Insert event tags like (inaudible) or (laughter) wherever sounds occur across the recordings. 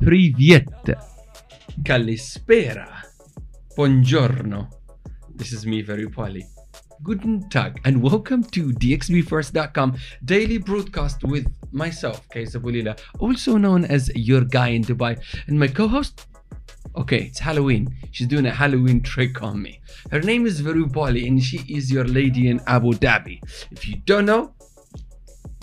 Privyet. Kalispera. Buongiorno. This is me, very poorly. Guten Tag, and welcome to DXBFirst.com daily broadcast with myself, Kaisa Bulila, also known as your guy in Dubai, and my co-host. Okay, it's Halloween. She's doing a Halloween trick on me. Her name is Veru Bali, and she is your lady in Abu Dhabi. If you don't know,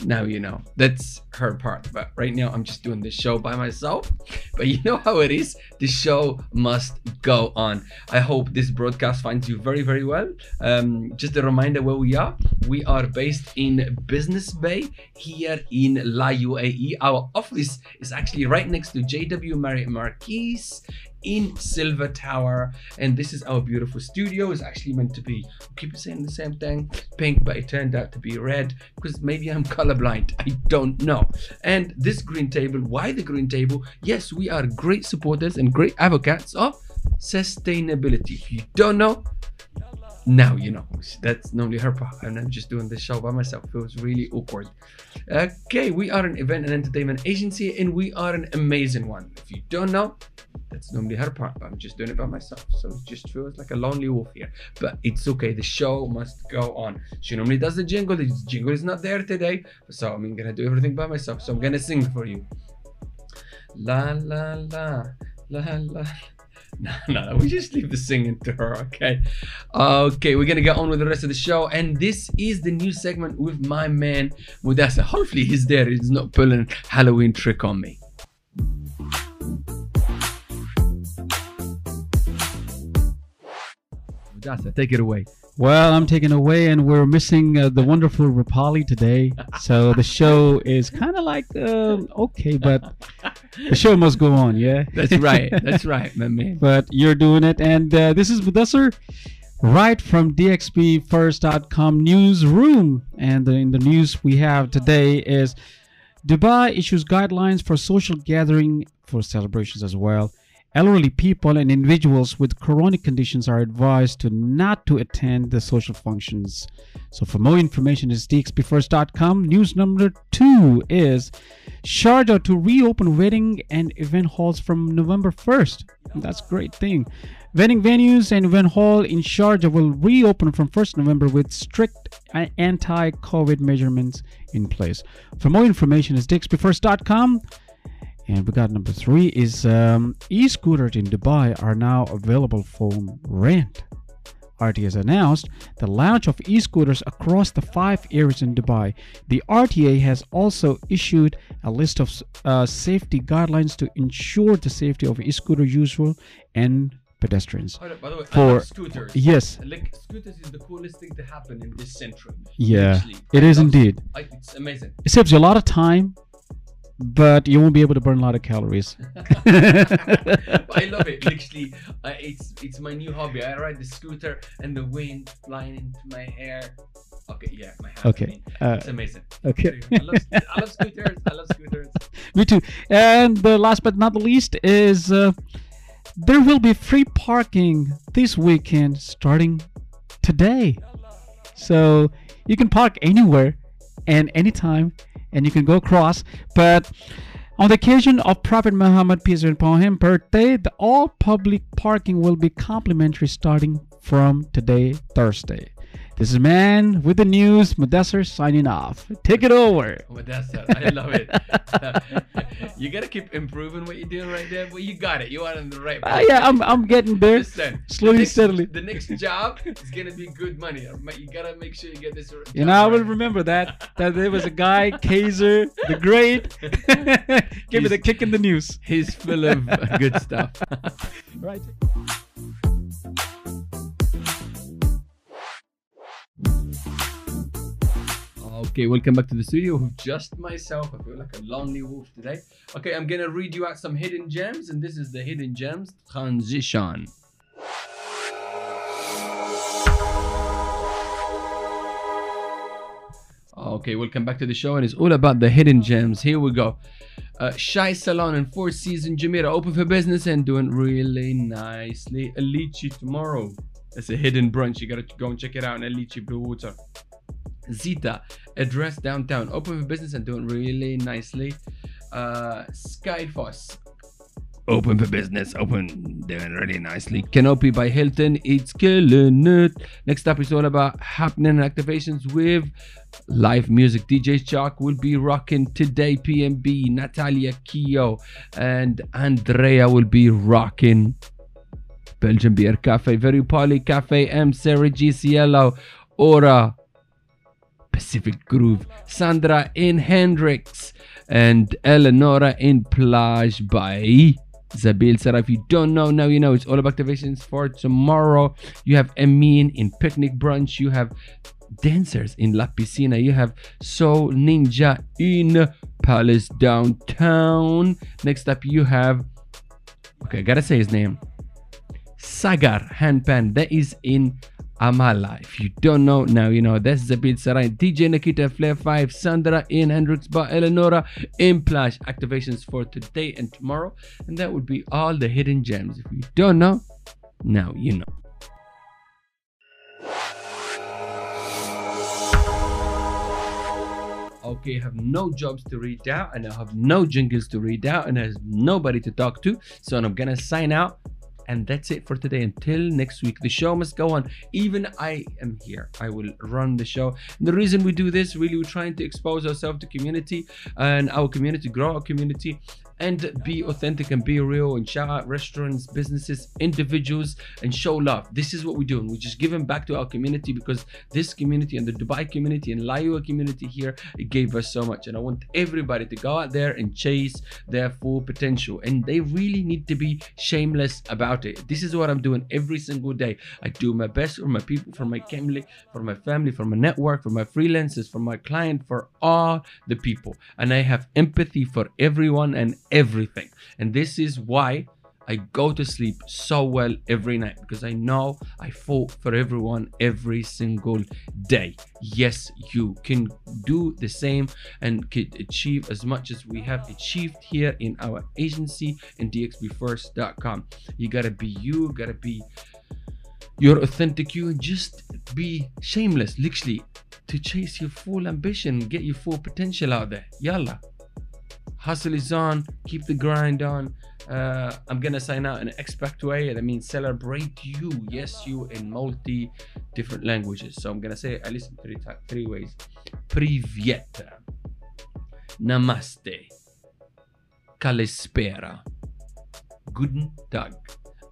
now you know. That's her part but right now i'm just doing this show by myself. But you know how it is. The show must go on. I hope this broadcast finds you very very well. Um, just a reminder where we are. We are based in business bay here in la uae our office is actually right next to jw marriott marquis in Silver Tower. And this is our beautiful studio. It's actually meant to be, I keep saying the same thing, pink, but it turned out to be red because maybe I'm (laughs) colorblind. I don't know. And this green table, why the green table? Yes, we are great supporters and great advocates of sustainability. If you don't know, now you know. That's normally her part and i'm just doing this show by myself. It was really awkward. Okay we are an event and entertainment agency and we are an amazing one. If you don't know that's normally her part but i'm just doing it by myself. So it just feels like a lonely wolf here. But it's okay. The show must go on. She normally does the jingle. The jingle is not there today. So i'm gonna do everything by myself. So i'm gonna sing for you. La la la. La la no, (laughs) no, no, we just leave the singing to her, okay? Okay, we're gonna get on with the rest of the show, and this is the new segment with my man Mudassar. Hopefully, he's there, he's not pulling Halloween trick on me. Mudassar, take it away. Well, I'm taken away, and we're missing uh, the wonderful Rapali today. So the show is kind of like um, okay, but the show must go on. Yeah, (laughs) That's right, that's right, my man. but you're doing it, and uh, this is Mudassar, right from DXBFirst.com newsroom. And in the news we have today is Dubai issues guidelines for social gathering for celebrations as well. Elderly people and individuals with chronic conditions are advised to not to attend the social functions. So for more information is dxbfirst.com. News number two is Sharjah to reopen wedding and event halls from November 1st. That's great thing. Wedding venues and event hall in Sharjah will reopen from 1st November with strict anti-COVID measurements in place. For more information is dxbfirst.com. And we got number three is um, e-scooters in Dubai are now available for rent. RTA has announced the launch of e-scooters across the five areas in Dubai. The RTA has also issued a list of uh, safety guidelines to ensure the safety of e-scooter users and pedestrians. By the way, For- scooters. Yes, Like scooters is the coolest thing to happen in this century. yeah, Literally. it is indeed. It's amazing. It saves you a lot of time, but you won't be able to burn a lot of calories. (laughs) I love it. Literally, uh, it's it's my new hobby. I ride the scooter and the wind flying into my hair. Okay, yeah, my hair. I Okay, mean, uh, it's amazing. okay. I love, I love scooters. I love scooters. (laughs) Me too. And the last but not the least is uh, there will be free parking this weekend starting today. So you can park anywhere and anytime and you can go across. But on the occasion of Prophet Muhammad, peace be upon him, birthday, the all public parking will be complimentary starting from today, Thursday. This is Man with the News, Mudassar signing off. Take it over. (laughs) It. I love it. (laughs) you gotta keep improving what you're doing right there, but you got it. You are in the right. Uh, yeah, I'm, I'm getting there. Listen, slowly, the next, steadily. The next job is gonna be good money. You gotta make sure you get this. You know, I will remember that. That there was a guy, (laughs) Kaiser, the Great, Give me the kick in the news. He's full of uh, good stuff. Right. Okay, welcome back to the studio with just myself. I feel like a lonely wolf today. Okay, I'm gonna read you out some hidden gems, and this is the hidden gems transition. Okay, welcome back to the show, and it's all about the hidden gems. Here we go. Uh, Shy Salon and Four Seasons Jumeirah open for business and doing really nicely. Alici tomorrow. It's a hidden brunch. You gotta go and check it out in Alici Blue Water. Zita, address downtown, open for business and doing really nicely. Uh, Skyfoss, open for business, open, doing really nicely. Canopy by Hilton, it's killing it. Next up is all about happening activations with live music. DJ Chalk will be rocking today. PMB, Natalia Kio, and Andrea will be rocking. Belgian Beer Cafe, Very Poly Cafe, M, Sarah G, Cielo, Aura, Pacific Groove, Sandra in Hendrix, and Eleonora in Plage by Zabeel Saray. If you don't know, now you know. It's all about activations for tomorrow. You have Emin in Picnic Brunch. You have dancers in La Piscina. You have Soul Ninja in Palace Downtown. Next up, you have. Okay, I gotta say his name. Sagar Handpan. That is in Amala. If you don't know, now you know. That's Zabeel Saray. DJ Nikita Flair 5, Sandra in Hendrix Bar, Eleonora in Plage. Activations for today and tomorrow. And that would be all the hidden gems. If you don't know, now you know. Okay, I have no jobs to read out, and I have no jingles to read out, and have nobody to talk to. So I'm gonna sign out and that's it for today. Until next week, the show must go on. Even I am here. I will run the show. And the reason we do this, really, we're trying to expose ourselves to community and our community, grow our community, and be authentic and be real and shout out restaurants, businesses, individuals, and show love. This is what we're doing. We're just giving back to our community because this community and the Dubai community and Laiwa community here, it gave us so much. And I want everybody to go out there and chase their full potential. And they really need to be shameless about it. This is what I'm doing every single day. I do my best for my people, for my family, for my family, for my network, for my freelancers, for my client, for all the people. And I have empathy for everyone and everything. And this is why I go to sleep so well every night because I know I fought for everyone every single day. Yes, you can do the same and can achieve as much as we have achieved here in our agency in dxbfirst.com. You gotta be you, gotta be your authentic you, and just be shameless, literally, to chase your full ambition, get your full potential out there. Yalla hustle is on keep the grind on. Uh, i'm gonna sign out in expect way. That means celebrate you. Yes you in multi different languages. So i'm gonna say at least three three ways. Privyet. Namaste. Kalispera. Guten tag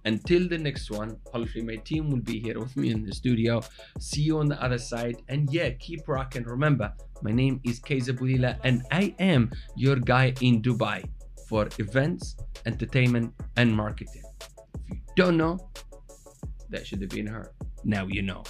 until the next one, hopefully my team will be here with me in the studio. See you on the other side. And yeah, keep rocking. Remember, my name is Kaiser Bulila and I am your guy in Dubai for events, entertainment, and marketing. If you don't know, that should have been her. Now you know.